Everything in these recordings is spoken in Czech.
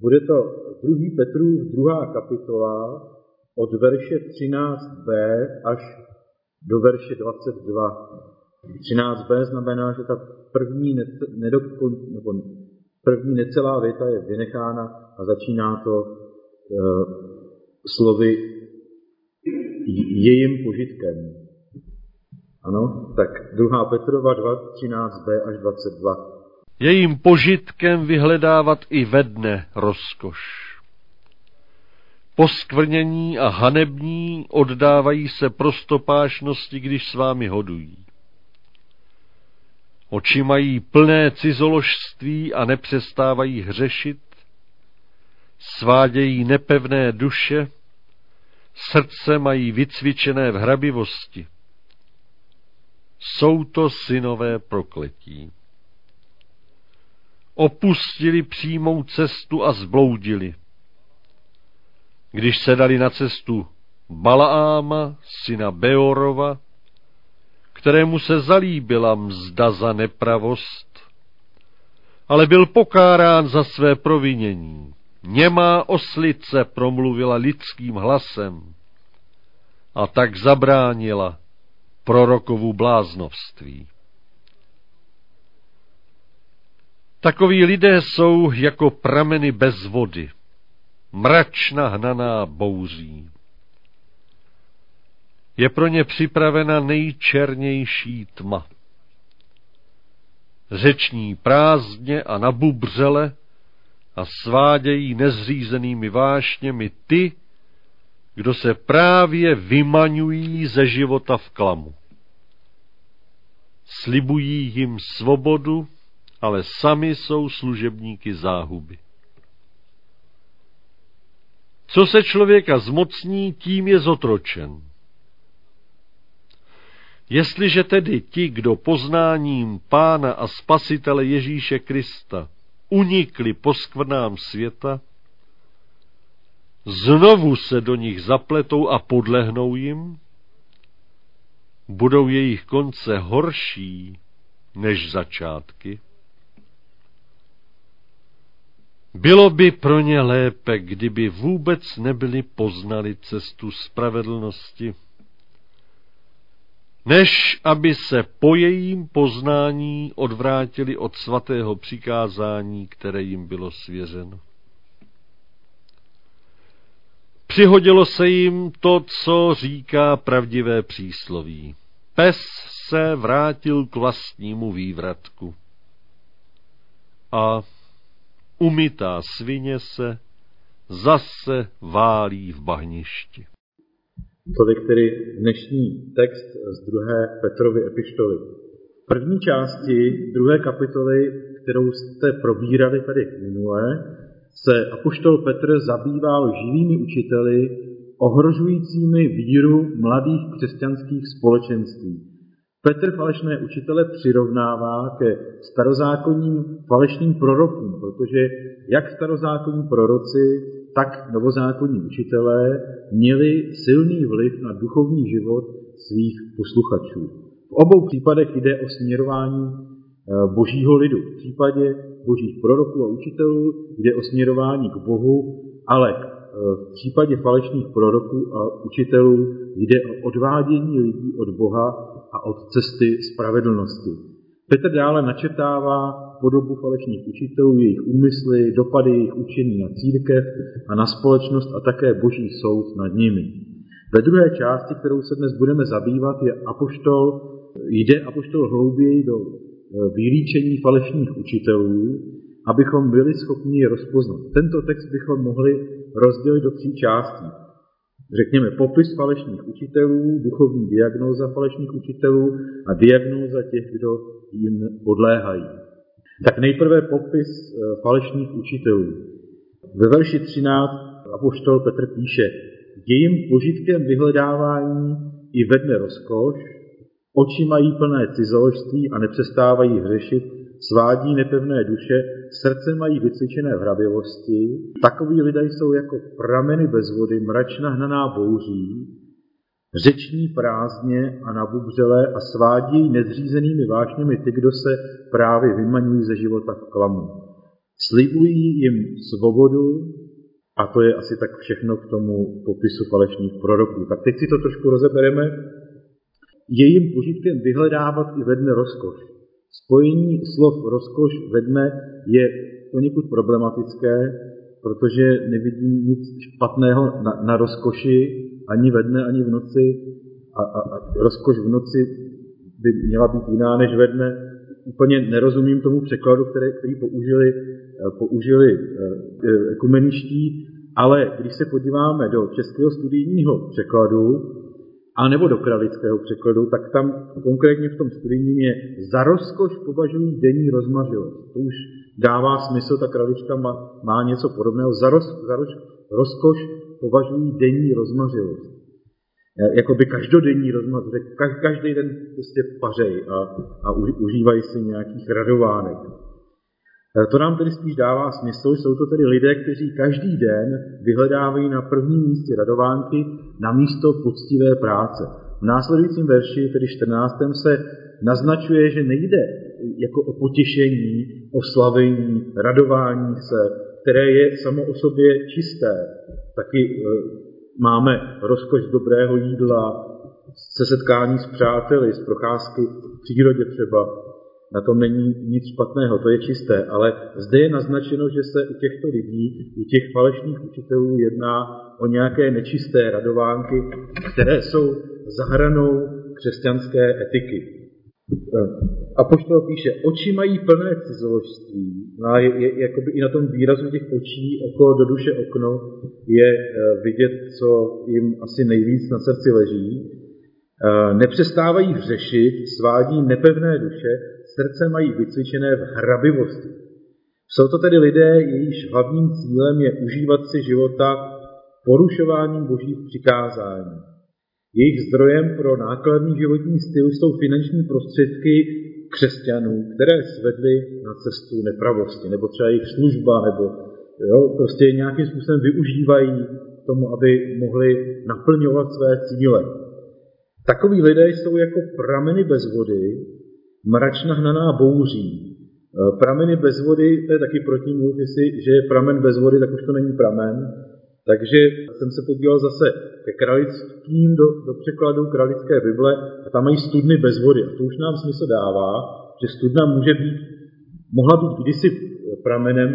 Bude to 2. Petrův 2. kapitola od verše 13b až do verše 22. 13b znamená, že ta první, nedokon, nebo první necelá věta je vynechána a začíná to e, slovy jejím požitkem. Ano, tak 2. Petrova 2, 13b až 22. Jejím požitkem vyhledávat i ve dne rozkoš. Poskvrnění a hanební oddávají se prostopášnosti, když s vámi hodují. Oči mají plné cizoložství a nepřestávají hřešit, svádějí nepevné duše, srdce mají vycvičené v hrabivosti. Jsou to synové prokletí. Opustili přímou cestu a zbloudili. Když se dali na cestu Balaáma, syna Beorova, kterému se zalíbila mzda za nepravost, ale byl pokárán za své provinění. Němá oslice promluvila lidským hlasem a tak zabránila prorokovu bláznovství. Takoví lidé jsou jako prameny bez vody, mračna hnaná bouří. Je pro ně připravena nejčernější tma. Řeční prázdně a nabubřele a svádějí nezřízenými vášněmi ty, kdo se právě vymaňují ze života v klamu. Slibují jim svobodu ale sami jsou služebníky záhuby. Co se člověka zmocní, tím je zotročen. Jestliže tedy ti, kdo poznáním Pána a Spasitele Ježíše Krista unikli poskvrnám světa, znovu se do nich zapletou a podlehnou jim, budou jejich konce horší než začátky. Bylo by pro ně lépe, kdyby vůbec nebyli poznali cestu spravedlnosti, než aby se po jejím poznání odvrátili od svatého přikázání, které jim bylo svěřeno. Přihodilo se jim to, co říká pravdivé přísloví. Pes se vrátil k vlastnímu vývratku. A umytá svině se zase válí v bahništi. Tolik tedy dnešní text z druhé Petrovy epištoly. V první části druhé kapitoly, kterou jste probírali tady minule, se apoštol Petr zabýval živými učiteli, ohrožujícími víru mladých křesťanských společenství. Petr falešné učitele přirovnává ke starozákonním falešným prorokům, protože jak starozákonní proroci, tak novozákonní učitelé měli silný vliv na duchovní život svých posluchačů. V obou případech jde o směrování eh, božího lidu. V případě božích proroků a učitelů jde o směrování k Bohu, ale eh, v případě falešných proroků a učitelů jde o odvádění lidí od Boha a od cesty spravedlnosti. Petr dále načetává podobu falešných učitelů, jejich úmysly, dopady jejich učení na církev a na společnost a také boží soud nad nimi. Ve druhé části, kterou se dnes budeme zabývat, je apoštol, jde apoštol hlouběji do e, vylíčení falešných učitelů, abychom byli schopni je rozpoznat. Tento text bychom mohli rozdělit do tří částí řekněme, popis falešných učitelů, duchovní diagnóza falešných učitelů a diagnóza těch, kdo jim podléhají. Tak nejprve popis eh, falešných učitelů. Ve verši 13 apoštol Petr píše, jejím požitkem vyhledávání i vedne rozkoš, oči mají plné cizoložství a nepřestávají hřešit, svádí nepevné duše, srdce mají vycvičené v hraběvosti, takoví lidé jsou jako prameny bez vody, mračna hnaná bouří, řeční prázdně a nabubřelé a svádí nezřízenými vášněmi ty, kdo se právě vymaňují ze života v klamu. Slibují jim svobodu a to je asi tak všechno k tomu popisu falešných proroků. Tak teď si to trošku rozebereme. Je jim požitkem vyhledávat i ve dne rozkoš. Spojení slov rozkoš ve dne je poněkud problematické, protože nevidím nic špatného na, na rozkoši ani ve dne, ani v noci. A, a, a rozkoš v noci by měla být jiná než ve dne. Úplně nerozumím tomu překladu, který, který použili, eh, použili eh, eh, ekumeniští, ale když se podíváme do českého studijního překladu, a nebo do kralického překladu, tak tam konkrétně v tom studijním je za rozkoš považují denní rozmařilost. To už dává smysl, ta kravička má, má něco podobného. Za, roz, za roz, rozkoš považují denní rozmařilost. E, jakoby každodenní rozmařilost. Každý den prostě pařej a, a užívají si nějakých radovánek. E, to nám tedy spíš dává smysl. Jsou to tedy lidé, kteří každý den vyhledávají na prvním místě radovánky na místo poctivé práce. V následujícím verši, tedy 14. se naznačuje, že nejde jako o potěšení, oslavení, radování se, které je samo o sobě čisté. Taky e, máme rozkoš dobrého jídla, se setkání s přáteli, z procházky v přírodě třeba. Na tom není nic špatného, to je čisté, ale zde je naznačeno, že se u těchto lidí, u těch falešných učitelů jedná o nějaké nečisté radovánky, které jsou zahranou křesťanské etiky. A poštol píše, oči mají plné cizoložství. No a je, je, jakoby i na tom výrazu těch očí, okolo do duše okno, je e, vidět, co jim asi nejvíc na srdci leží. E, nepřestávají hřešit, svádí nepevné duše, srdce mají vycvičené v hrabivosti. Jsou to tedy lidé, jejichž hlavním cílem je užívat si života porušováním božích přikázání. Jejich zdrojem pro nákladný životní styl jsou finanční prostředky křesťanů, které svedly na cestu nepravosti, nebo třeba jejich služba, nebo jo, prostě nějakým způsobem využívají tomu, aby mohli naplňovat své cíle. Takoví lidé jsou jako prameny bez vody, mračna hnaná bouří. E, prameny bez vody, to je taky protimluv, jestli, že je pramen bez vody, tak už to není pramen. Takže jsem se podíval zase ke kralickým do, do překladu kralické Bible a tam mají studny bez vody. A to už nám smysl dává, že studna může být, mohla být kdysi pramenem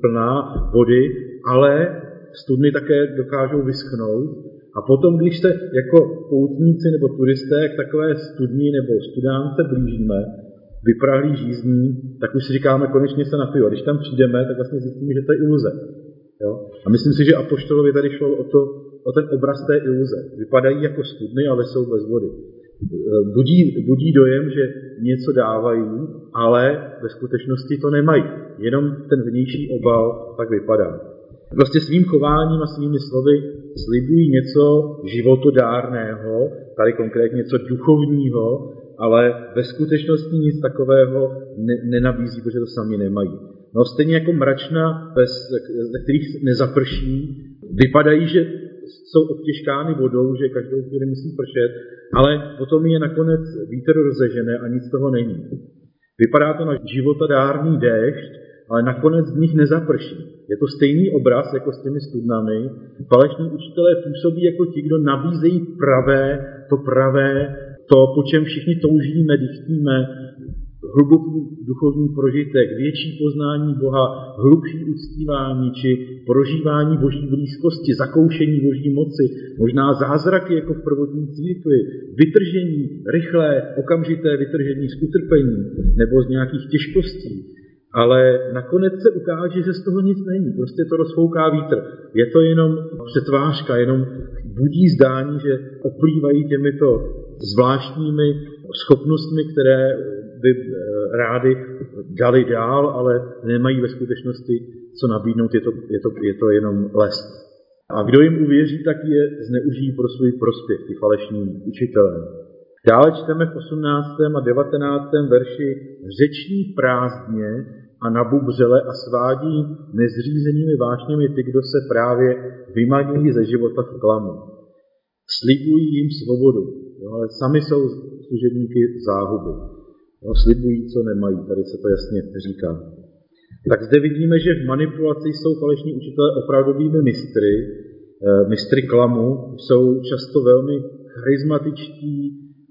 plná vody, ale studny také dokážou vyschnout. A potom, když se jako poutníci nebo turisté k takové studni nebo studánce blížíme, vyprahlí žízní, tak už si říkáme, konečně se napiju. A když tam přijdeme, tak vlastně zjistíme, že to je iluze. Jo? A myslím si, že Apoštolovi tady šlo o, to, o ten obraz té iluze. Vypadají jako studny, ale jsou bez vody. Budí, budí dojem, že něco dávají, ale ve skutečnosti to nemají. Jenom ten vnější obal tak vypadá. Vlastně svým chováním a svými slovy slibují něco životodárného, tady konkrétně něco duchovního, ale ve skutečnosti nic takového ne, nenabízí, protože to sami nemají. No stejně jako mračna, bez, ze kterých nezaprší, vypadají, že jsou obtěžkány vodou, že každou chvíli musí pršet, ale potom je nakonec vítr rozežené a nic z toho není. Vypadá to na životadárný déšť, ale nakonec z nich nezaprší. Je to stejný obraz jako s těmi studnami. Falešní učitelé působí jako ti, kdo nabízejí pravé, to pravé, to, po čem všichni toužíme, dychtíme, hluboký duchovní prožitek, větší poznání Boha, hlubší uctívání či prožívání Boží blízkosti, zakoušení Boží moci, možná zázraky jako v prvotní církvi, vytržení, rychlé, okamžité vytržení z utrpení nebo z nějakých těžkostí. Ale nakonec se ukáže, že z toho nic není. Prostě to rozfouká vítr. Je to jenom přetvářka, jenom budí zdání, že oplývají těmito zvláštními schopnostmi, které by eh, rádi dali dál, ale nemají ve skutečnosti co nabídnout, je to, je to, je to jenom les. A kdo jim uvěří, tak je zneužijí pro svůj prospěch, ty falešní učitelé. Dále čteme v 18. a 19. verši řeční prázdně a nabubřele a svádí nezřízenými vášněmi ty, kdo se právě vymaňují ze života v klamu. Slibují jim svobodu, jo, ale sami jsou služebníky záhuby. No, slibují, co nemají, tady se to jasně říká. tak zde vidíme, že v manipulaci jsou falešní učitelé opravdovými mistry, eh, mistry klamu, jsou často velmi charismatičtí,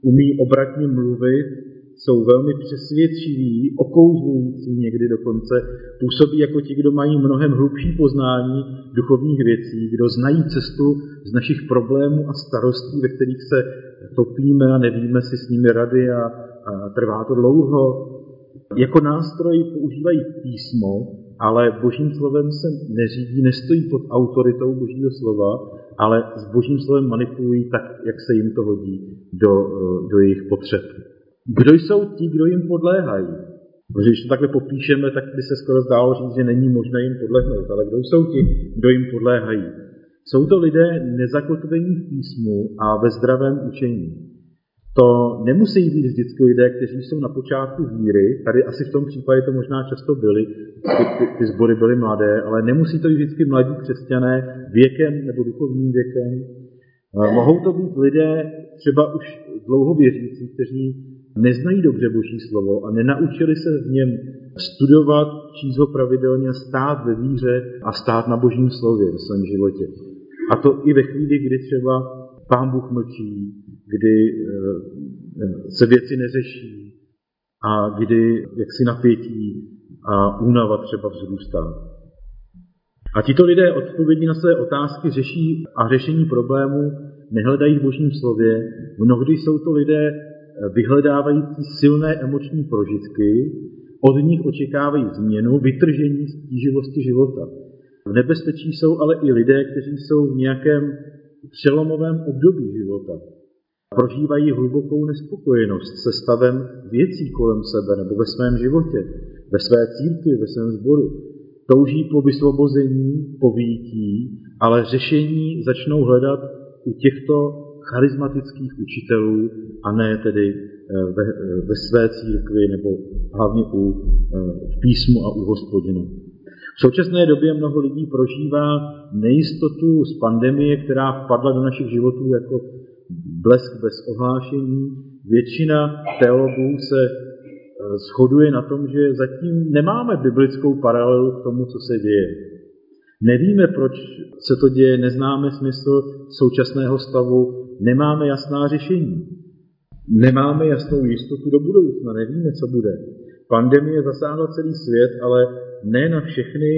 umí obratně mluvit, jsou velmi přesvědčiví, okouzlující někdy dokonce, působí jako ti, kdo mají mnohem hlubší poznání duchovních věcí, kdo znají cestu z našich problémů a starostí, ve kterých se topíme a nevíme si s nimi rady a, a trvá to dlouho. Jako nástroj používají písmo, ale božím slovem se neřídí, nestojí pod autoritou božího slova, ale s božím slovem manipulují tak, jak se jim to hodí do, do jejich potřeb. Kdo jsou ti, kdo jim podléhají? Protože když to takhle popíšeme, tak by se skoro zdálo říct, že není možné jim podlehnout. Ale kdo jsou ti, kdo jim podléhají? Jsou to lidé nezakotvení v písmu a ve zdravém učení. To nemusí být vždycky lidé, kteří jsou na počátku víry, tady asi v tom případě to možná často byli, ty, ty, ty sbory byly mladé, ale nemusí to být vždycky mladí křesťané věkem nebo duchovním věkem. Mohou to být lidé třeba už dlouho věřící, kteří neznají dobře Boží slovo a nenaučili se v něm studovat, číst ho pravidelně, stát ve víře a stát na Božím slově ve svém životě. A to i ve chvíli, kdy třeba Pán Bůh mlčí, kdy eh, se věci neřeší a kdy jaksi napětí a únava třeba vzrůstá. A tito lidé odpovědi na své otázky řeší a řešení problémů nehledají v božím slově. Mnohdy jsou to lidé vyhledávající silné emoční prožitky, od nich očekávají změnu, vytržení z tíživosti života. V nebezpečí jsou ale i lidé, kteří jsou v nějakém přelomovém období života. Prožívají hlubokou nespokojenost se stavem věcí kolem sebe nebo ve svém životě, ve své církvi, ve svém sboru. Touží po vysvobození, po výjití, ale řešení začnou hledat u těchto charismatických učitelů a ne tedy eh, ve, eh, ve své církvi nebo hlavně u, eh, v písmu a u hospodinu. V současné době mnoho lidí prožívá nejistotu z pandemie, která vpadla do našich životů jako blesk bez ohlášení. Většina teologů se shoduje na tom, že zatím nemáme biblickou paralelu k tomu, co se děje. Nevíme, proč se to děje, neznáme smysl současného stavu, nemáme jasná řešení. Nemáme jasnou jistotu do budoucna, nevíme, co bude. Pandemie zasáhla celý svět, ale ne na všechny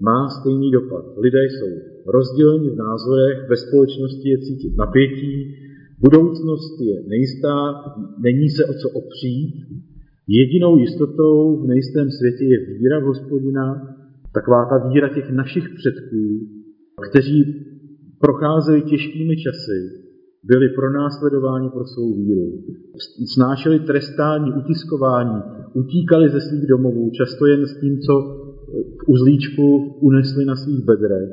má stejný dopad. Lidé jsou rozděleni v názorech, ve společnosti je cítit napětí, budoucnost je nejistá, není se o co opřít. Jedinou jistotou v nejistém světě je víra v hospodina, taková ta víra těch našich předků, kteří procházeli těžkými časy, byli pronásledováni pro svou víru. Snášeli trestání, utiskování, utíkali ze svých domovů, často jen s tím, co v uzlíčku unesli na svých bedrech.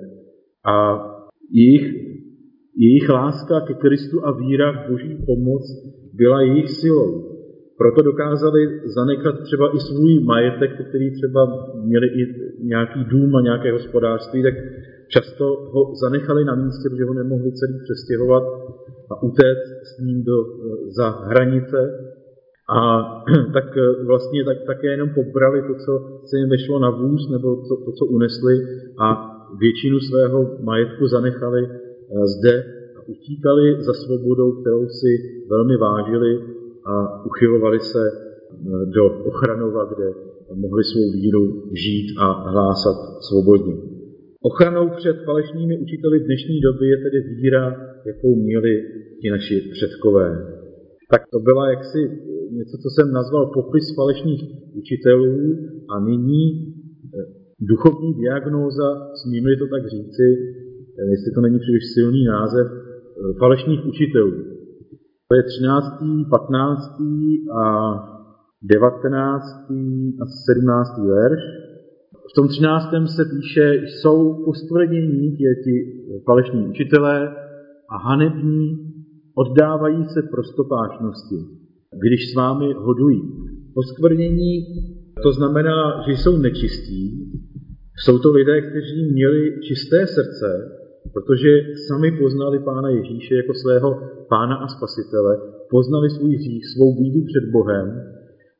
A jejich, jejich láska ke Kristu a víra v Boží pomoc byla jejich silou. Proto dokázali zanechat třeba i svůj majetek, který třeba měli i nějaký dům a nějaké hospodářství, tak často ho zanechali na místě, protože ho nemohli celý přestěhovat a utéct s ním do, za hranice. A tak eh, vlastně tak, také jenom pobrali to, co se jim vešlo na vůz, nebo to, to, co unesli a většinu svého majetku zanechali eh, zde a utíkali za svobodou, kterou si velmi vážili a uchylovali se eh, do ochranova, kde mohli svou víru žít a hlásat svobodně. Ochranou před falešnými učiteli v dnešní době je tedy víra, jakou měli ti naši předkové. Tak to byla jaksi něco, co jsem nazval popis falešných učitelů a nyní eh, duchovní diagnóza, smíme to tak říci, eh, jestli to není příliš silný název, falešných učitelů. To je 13., 15. a 19. a 17. verš. V tom 13. se píše, jsou poskvrnění ti falešní učitelé a hanební oddávají se prostopášnosti, když s vámi hodují. Poskvrnění to znamená, že jsou nečistí, jsou to lidé, kteří měli čisté srdce, protože sami poznali Pána Ježíše jako svého Pána a Spasitele, poznali svůj hřích, svou bídu před Bohem,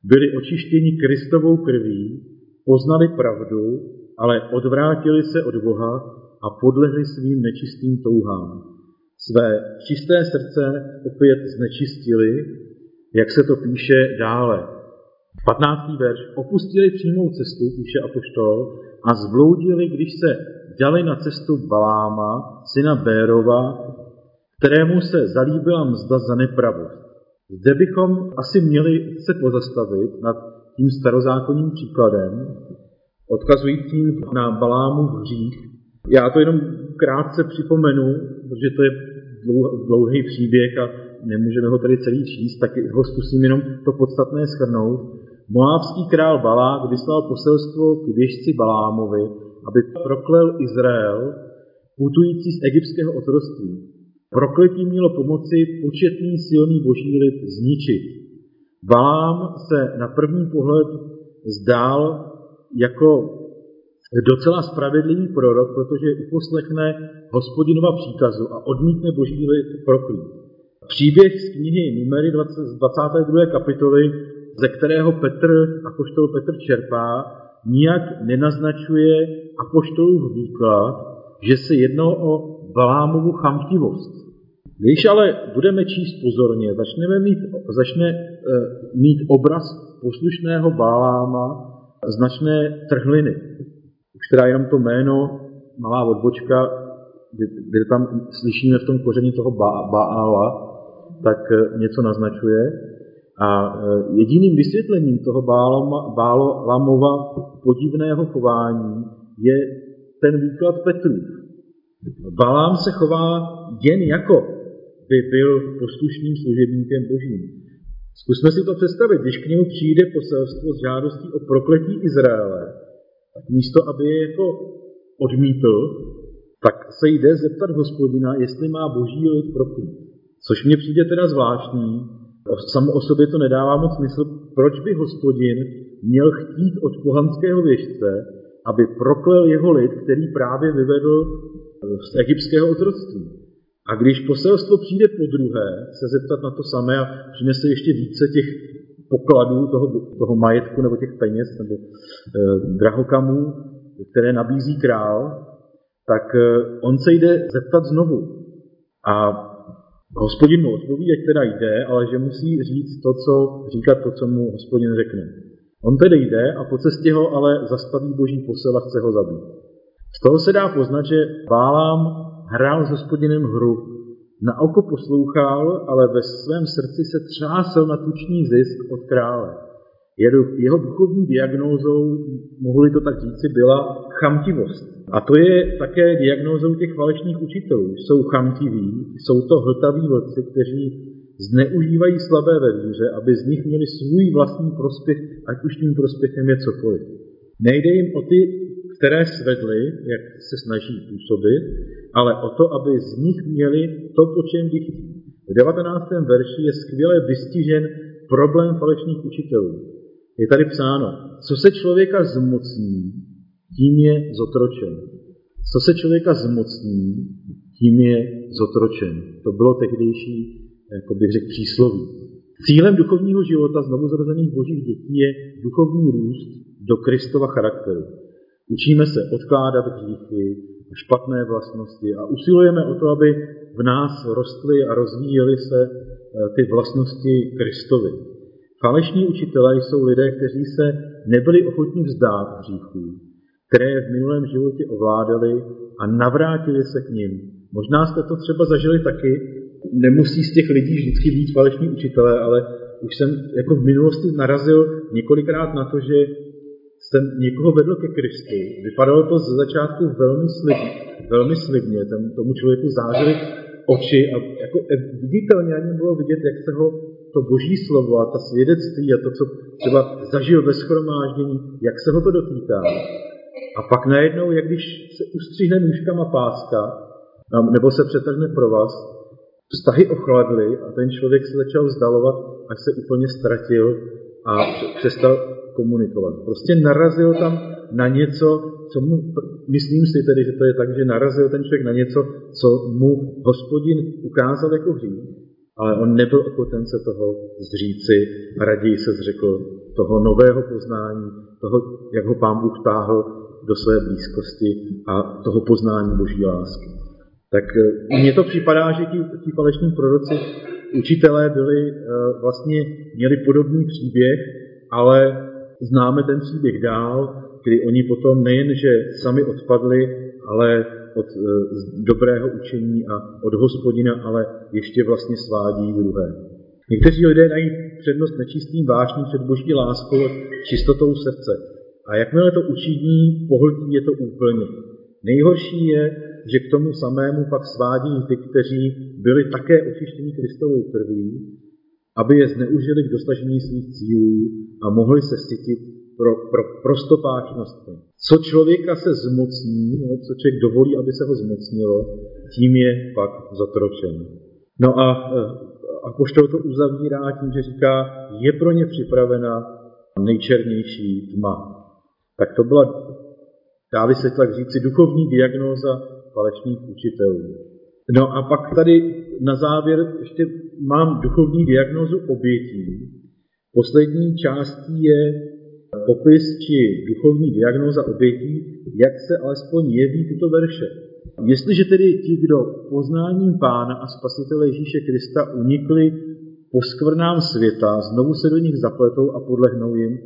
byli očištěni Kristovou krví poznali pravdu, ale odvrátili se od Boha a podlehli svým nečistým touhám. Své čisté srdce opět znečistili, jak se to píše dále. 15. verš. Opustili přímou cestu, píše Apoštol, a zbloudili, když se dali na cestu Baláma, syna Bérova, kterému se zalíbila mzda za nepravost. Zde bychom asi měli se pozastavit nad tím starozákonním příkladem, odkazujícím na Balámu hřích. Já to jenom krátce připomenu, protože to je dlouhý příběh a nemůžeme ho tady celý číst, tak ho zkusím jenom to podstatné schrnout. Moávský král Balák vyslal poselstvo k věžci Balámovi, aby proklel Izrael, putující z egyptského otroství. Prokletí mělo pomoci početný silný boží lid zničit. Balám se na první pohled zdál jako docela spravedlivý prorok, protože uposlechne hospodinova příkazu a odmítne boží lid proklít. Příběh z knihy Numery 20, 22. kapitoly, ze kterého Petr, apoštol Petr čerpá, nijak nenaznačuje apoštolův výklad, že se jednalo o Balámovu chamtivost. Když ale budeme číst pozorně, začneme mít, začne e, mít obraz poslušného Báláma značné trhliny. Už teda jenom to jméno, malá odbočka, kde, kde tam slyšíme v tom koření toho Bála, tak e, něco naznačuje. A e, jediným vysvětlením toho Bálamova podivného chování je ten výklad Petru. Balám se chová jen jako by byl poslušným služebníkem božím. Zkusme si to představit, když k němu přijde poselstvo s žádostí o prokletí Izraele, tak místo, aby je jako odmítl, tak se jde zeptat hospodina, jestli má boží lid proklít. Což mně přijde teda zvláštní, samo o sobě to nedává moc smysl, proč by hospodin měl chtít od pohanského věžce, aby proklel jeho lid, který právě vyvedl z egyptského otroctví. A když poselstvo přijde po druhé, se zeptat na to samé a přinese ještě více těch pokladů toho, toho majetku nebo těch peněz nebo eh, drahokamů, které nabízí král, tak eh, on se jde zeptat znovu. A hospodin mu odpoví, ať teda jde, ale že musí říct to, co, říkat to, co mu hospodin řekne. On tedy jde a po cestě ho ale zastaví boží posel a chce ho zabít. Z toho se dá poznat, že Bálám hrál s hospodinem hru. Na oko poslouchal, ale ve svém srdci se třásel na tučný zisk od krále. Jeho duchovní diagnózou, mohli to tak říci, byla chamtivost. A to je také diagnózou těch falešných učitelů. Jsou chamtiví, jsou to hltaví vlci, kteří zneužívají slabé ve víře, aby z nich měli svůj vlastní prospěch, ať už tím prospěchem je cokoliv. Nejde jim o ty které svedly, jak se snaží působit, ale o to, aby z nich měli to, po čem by. V 19. verši je skvěle vystižen problém falešných učitelů. Je tady psáno, co se člověka zmocní, tím je zotročen. Co se člověka zmocní, tím je zotročen. To bylo tehdejší, jako bych řekl, přísloví. Cílem duchovního života znovu zrozených božích dětí je duchovní růst do Kristova charakteru. Učíme se odkládat hříchy špatné vlastnosti a usilujeme o to, aby v nás rostly a rozvíjely se eh, ty vlastnosti Kristovi. Falešní učitelé jsou lidé, kteří se nebyli ochotní vzdát hříchů, které v minulém životě ovládali a navrátili se k ním. Možná jste to třeba zažili taky, nemusí z těch lidí vždycky být falešní učitelé, ale už jsem jako v minulosti narazil několikrát na to, že jsem někoho vedl ke Kristu. Vypadalo to ze začátku velmi slibně, velmi slibně. Tam tomu člověku zářily oči a jako viditelně ani bylo vidět, jak se ho to boží slovo a ta svědectví a to, co třeba zažil ve schromáždění, jak se ho to dotýká. A pak najednou, jak když se ustříhne nůžkama páska, nebo se přetrhne vás, vztahy ochladly a ten člověk se začal vzdalovat, až se úplně ztratil a přestal komunikovat. Prostě narazil tam na něco, co mu, myslím si tedy, že to je tak, že narazil ten člověk na něco, co mu hospodin ukázal jako hřích, ale on nebyl ochoten se toho zříci a raději se zřekl toho nového poznání, toho, jak ho pán Bůh táhl do své blízkosti a toho poznání boží lásky. Tak eh, mně to připadá, že ti, ti falešní proroci, učitelé byli eh, vlastně, měli podobný příběh, ale známe ten příběh dál, kdy oni potom nejen, že sami odpadli, ale od e, dobrého učení a od hospodina, ale ještě vlastně svádí druhé. Někteří lidé dají přednost nečistým vášním před boží láskou a čistotou srdce. A jakmile to učiní, pohltí je to úplně. Nejhorší je, že k tomu samému pak svádí ty, kteří byli také očištěni Kristovou krví, aby je zneužili k dosažení svých cílů a mohli se sytit pro, pro prostopáčnost. Co člověka se zmocní, no, co člověk dovolí, aby se ho zmocnilo, tím je pak zotročen. No a, a poštol to uzavírá tím, že říká, je pro ně připravena nejčernější tma. Tak to byla, dá se tak říci, duchovní diagnóza falešných učitelů. No a pak tady na závěr ještě mám duchovní diagnózu obětí. Poslední částí je popis či duchovní diagnóza obětí, jak se alespoň jeví tyto verše. Jestliže tedy ti, kdo poznáním Pána a Spasitele Ježíše Krista unikli poskvrnám světa, znovu se do nich zapletou a podlehnou jim,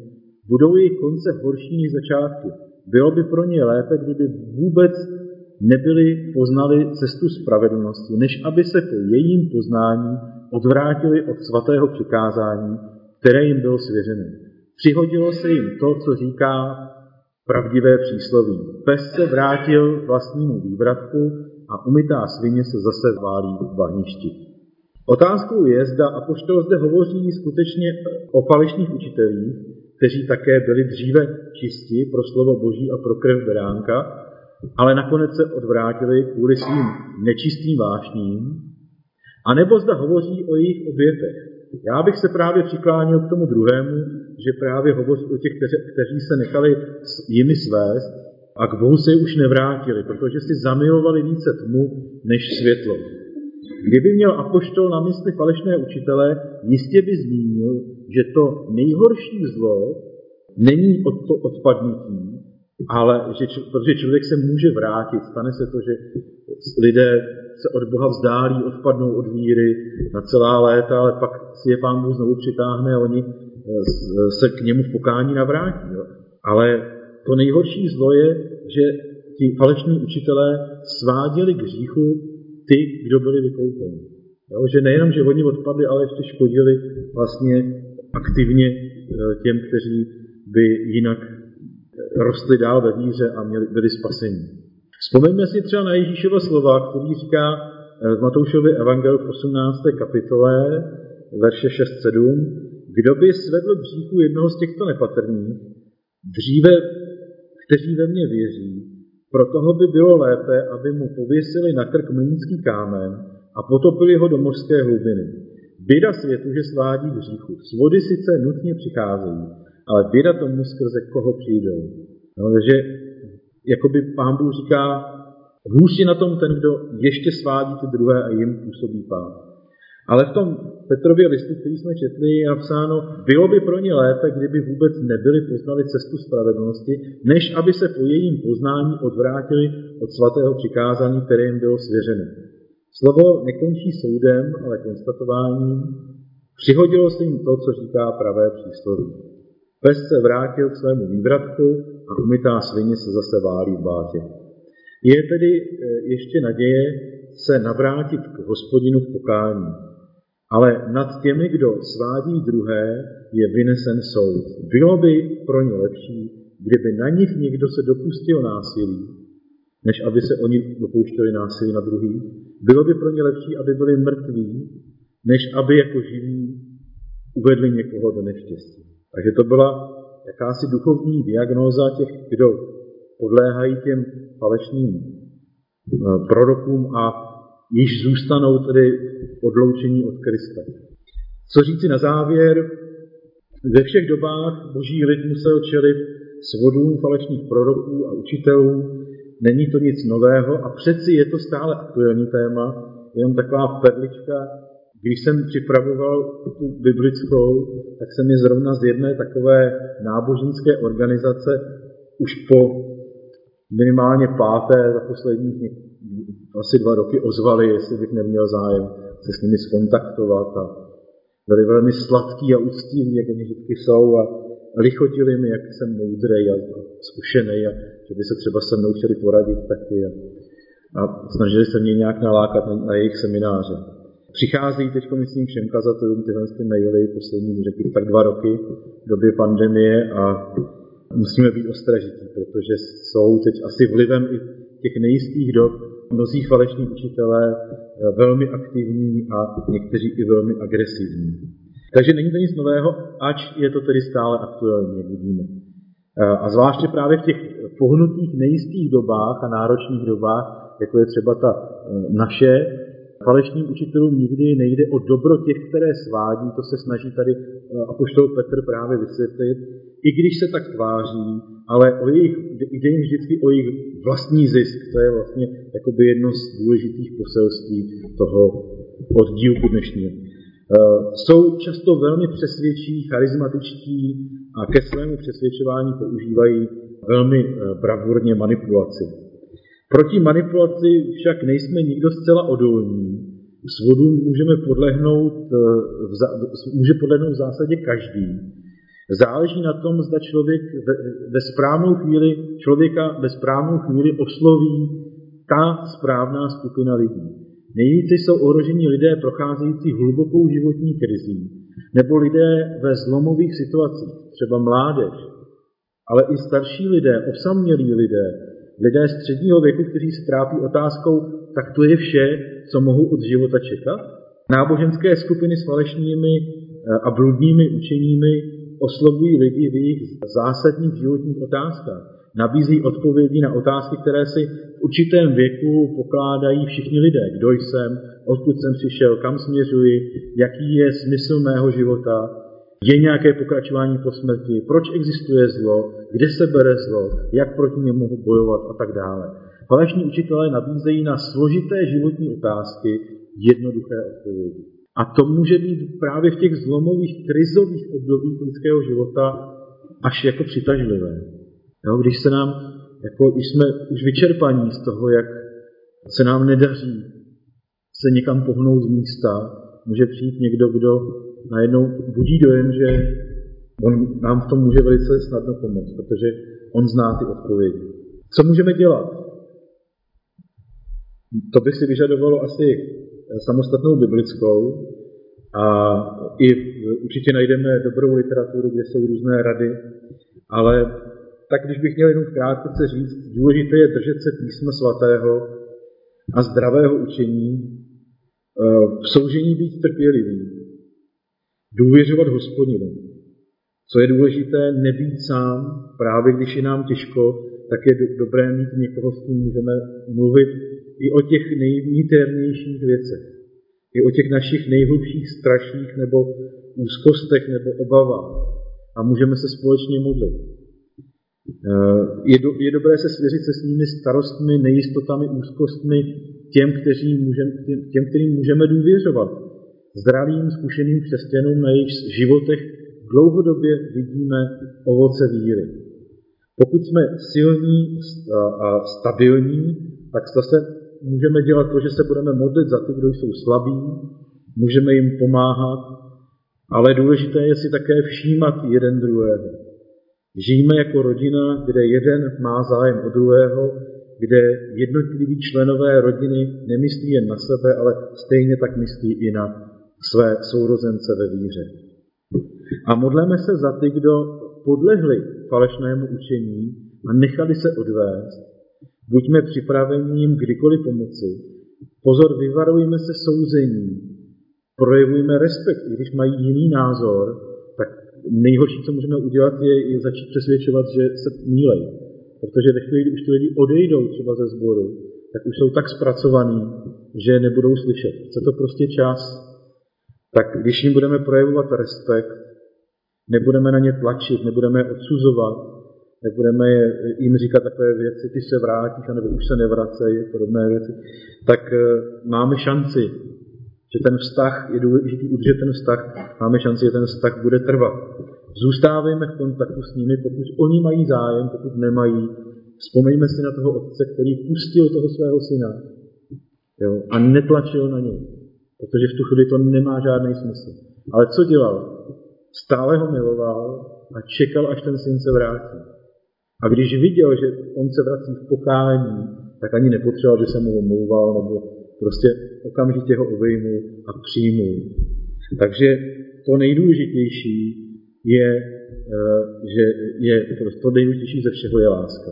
budou jejich konce horší než začátky. Bylo by pro ně lépe, kdyby vůbec nebyli poznali cestu spravedlnosti, než aby se po jejím poznání odvrátili od svatého přikázání, které jim bylo svěřené. Přihodilo se jim to, co říká pravdivé přísloví. Pes se vrátil vlastnímu vývratku a umytá svině se zase válí v bahništi. Otázkou je, zda Apoštol zde hovoří skutečně o falešných učitelích, kteří také byli dříve čisti pro slovo Boží a pro krev beránka, ale nakonec se odvrátili kvůli svým nečistým vášním, a nebo zda hovoří o jejich obětech. Já bych se právě přiklánil k tomu druhému, že právě hovoří o těch, kteři, kteří se nechali jimi svést a k Bohu se už nevrátili, protože si zamilovali více tmu než světlo. Kdyby měl apoštol na mysli falešné učitele, jistě by zmínil, že to nejhorší zlo není od to odpadnutí, ale že, protože člověk se může vrátit, stane se to, že lidé se od Boha vzdálí, odpadnou od víry na celá léta, ale pak si je pán Bůh znovu přitáhne a oni se k němu v pokání navrátí. Jo. Ale to nejhorší zlo je, že ti falešní učitelé sváděli k hříchu ty, kdo byli vykoupeni. Jo, že nejenom, že oni odpadli, ale ještě škodili vlastně aktivně e, těm, kteří by jinak rostli dál ve víře a měli, byli spaseni. Vzpomeňme si třeba na Ježíšova slova, který říká e, v Matoušově evangel v 18. kapitole, verše 6-7, kdo by svedl k hříchu jednoho z těchto nepatrných, dříve, kteří ve mně věří, pro toho by bylo lépe, aby mu pověsili na krk mlínský kámen a potopili ho do mořské hlubiny. Běda světu, že svádí k hříchu. Svody sice nutně přicházejí, ale běda tomu, skrze koho přijdou. No, takže jakoby pán Bůh říká, hůř je na tom ten, kdo ještě svádí ty druhé a jim působí pán. Ale v tom Petrově listu, který jsme četli, je napsáno, bylo by pro ně lépe, kdyby vůbec nebyli poznali cestu spravedlnosti, než aby se po jejím poznání odvrátili od svatého přikázání, které jim bylo svěřeno. Slovo nekončí soudem, ale konstatováním. Přihodilo se jim to, co říká pravé přísloví. Pes se vrátil k svému vývratku a umytá svině se zase válí v bátě. Je tedy eh, ještě naděje se navrátit k hospodinu v pokání. Ale nad těmi, kdo svádí druhé, je vynesen soud. Bylo by pro ně lepší, kdyby na nich někdo se dopustil násilí, než aby se oni dopouštěli násilí na druhý. Bylo by pro ně lepší, aby byli mrtví, než aby jako živí uvedli někoho do neštěstí. Takže to byla jakási duchovní diagnóza těch, kdo podléhají těm falešným eh, prorokům a již zůstanou tedy odloučení od Krista. Co říci na závěr? Ve všech dobách boží lid musel čelit svodům falešných proroků a učitelů. Není to nic nového a přeci je to stále aktuální téma, jenom taková perlička Když jsem připravoval tu biblickou, tak se mi zrovna z jedné takové náboženské organizace už po minimálně páté za poslední asi dva roky ozvali, jestli bych neměl zájem se s nimi skontaktovat a byli velmi sladký a úctiví, jak oni vždycky jsou a lichotili mi, jak jsem moudrej a zkušený a že by se třeba se mnou chtěli poradit taky a, a snažili se mě nějak nalákat na, na jejich semináře. Přicházejí teď, myslím, všem kazatelům tyhle ty maily, poslední, řekl tak dva roky, v době pandemie a musíme být ostražití, protože jsou teď asi vlivem i těch nejistých dob mnozí falešní učitelé eh, velmi aktivní a někteří i velmi agresivní. Takže není to nic nového, ač je to tedy stále aktuální, jak vidíme. Eh, a zvláště právě v těch pohnutých nejistých dobách a náročných dobách, jako je třeba ta eh, naše, Falešným učitelům nikdy nejde o dobro těch, které svádí, to se snaží tady eh, apoštol Petr právě vysvětlit, i když se tak tváří, ale o jejich, jde jim vždycky o jejich vlastní zisk. To je vlastně jakoby jedno z důležitých poselství toho oddílku dnešního. Eh, jsou často velmi přesvědčí, charismatičtí a ke svému přesvědčování používají velmi eh, bravurně manipulaci. Proti manipulaci však nejsme nikdo zcela odolní. Svodu můžeme podlehnout, eh, může podlehnout v zásadě každý. Záleží na tom, zda člověk ve, ve správnou chvíli, člověka ve správnou chvíli osloví ta správná skupina lidí. Nejvíce jsou ohroženi lidé procházející hlubokou životní krizí, nebo lidé ve zlomových situacích, třeba mládež, ale i starší lidé, osamělí lidé, lidé středního věku, kteří se trápí otázkou, tak to je vše, co mohou od života čekat? Náboženské skupiny s falešnými eh, a bludnými učeními oslovují lidi v jejich zásadních životních otázkách. Nabízí odpovědi na otázky, které si v určitém věku pokládají všichni lidé. Kdo jsem, odkud jsem přišel, kam směřuji, jaký je smysl mého života, je nějaké pokračování po smrti, proč existuje zlo, kde se bere zlo, jak proti němu bojovat a tak dále. Falešní učitelé nabízejí na složité životní otázky jednoduché odpovědi. A to může být právě v těch zlomových, krizových obdobích lidského života až jako přitažlivé. Jo, když se nám, jako když jsme už vyčerpaní z toho, jak se nám nedaří se někam pohnout z místa, může přijít někdo, kdo najednou budí dojem, že on nám v tom může velice snadno pomoct, protože on zná ty odpovědi. Co můžeme dělat? To by si vyžadovalo asi samostatnou biblickou a i určitě najdeme dobrou literaturu, kde jsou různé rady, ale tak když bych měl jenom krátce říct, důležité je držet se písma svatého a zdravého učení, eh, v soužení být trpělivý, důvěřovat hospodinu. Co je důležité, nebýt sám, právě když je nám těžko, tak je dobré mít někoho, s kým můžeme mluvit i o těch nejniternějších věcech, i o těch našich nejhlubších straších nebo úzkostech nebo obavách. A můžeme se společně modlit. Eh, je, do, je dobré se svěřit se svými starostmi, nejistotami, úzkostmi těm, kteří můžem, těm, těm, kterým můžeme důvěřovat zdravým, zkušeným křesťanům, na jejich životech dlouhodobě vidíme ovoce víry. Pokud jsme silní a stabilní, tak zase můžeme dělat to, že se budeme modlit za ty, kdo jsou slabí, můžeme jim pomáhat, ale důležité je si také všímat jeden druhého. Žijeme jako rodina, kde jeden má zájem o druhého, kde jednotliví členové rodiny nemyslí jen na sebe, ale stejně tak myslí i na své sourozence ve víře. A modleme se za ty, kdo podlehli falešnému učení a nechali se odvést. Buďme připraveni jim kdykoliv pomoci. Pozor, vyvarujme se souzení. Projevujme respekt, i když mají jiný názor, tak nejhorší, co můžeme udělat, je, je začít přesvědčovat, že se mílej. Protože ve chvíli, kdy už ty lidi odejdou třeba ze sboru, tak už jsou tak zpracovaní, že nebudou slyšet. Chce to prostě čas, tak když jim budeme projevovat respekt, nebudeme na ně tlačit, nebudeme je odsuzovat, nebudeme jim říkat takové věci, ty se vrátíš, anebo už se nevracej, podobné věci, tak eh, máme šanci, že ten vztah, je důležitý udržet ten vztah, máme šanci, že ten vztah bude trvat. Zůstávejme v kontaktu s nimi, pokud oni mají zájem, pokud nemají. Vzpomeňme si na toho otce, který pustil toho svého syna jo, a netlačil na něj, protože v tu chvíli to nemá žádný smysl. Ale co dělal? Stále ho miloval a čekal, až ten syn se vrátí. A když viděl, že on se vrací v pokání, tak ani nepotřeboval, že se mu omlouval, nebo prostě okamžitě ho obejmu a přijmu. Takže to nejdůležitější je, eh, že je prostě to nejdůležitější ze všeho je láska.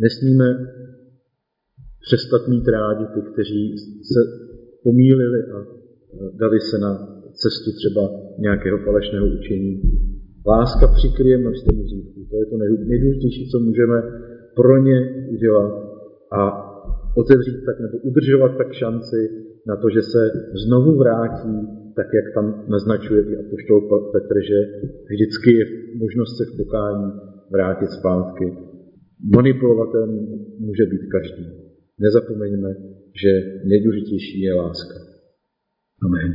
Nesmíme přestat mít rádi ty, kteří se pomílili a dali se na cestu třeba nějakého falešného učení. Láska přikryje množství hříchů. To je to nejdůležitější, co můžeme pro ně udělat a otevřít tak nebo udržovat tak šanci na to, že se znovu vrátí, tak jak tam naznačuje i apoštol Petr, že vždycky je možnost se v pokání vrátit zpátky. Manipulovatelný může být každý. Nezapomeňme, že nejdůležitější je láska. Amen.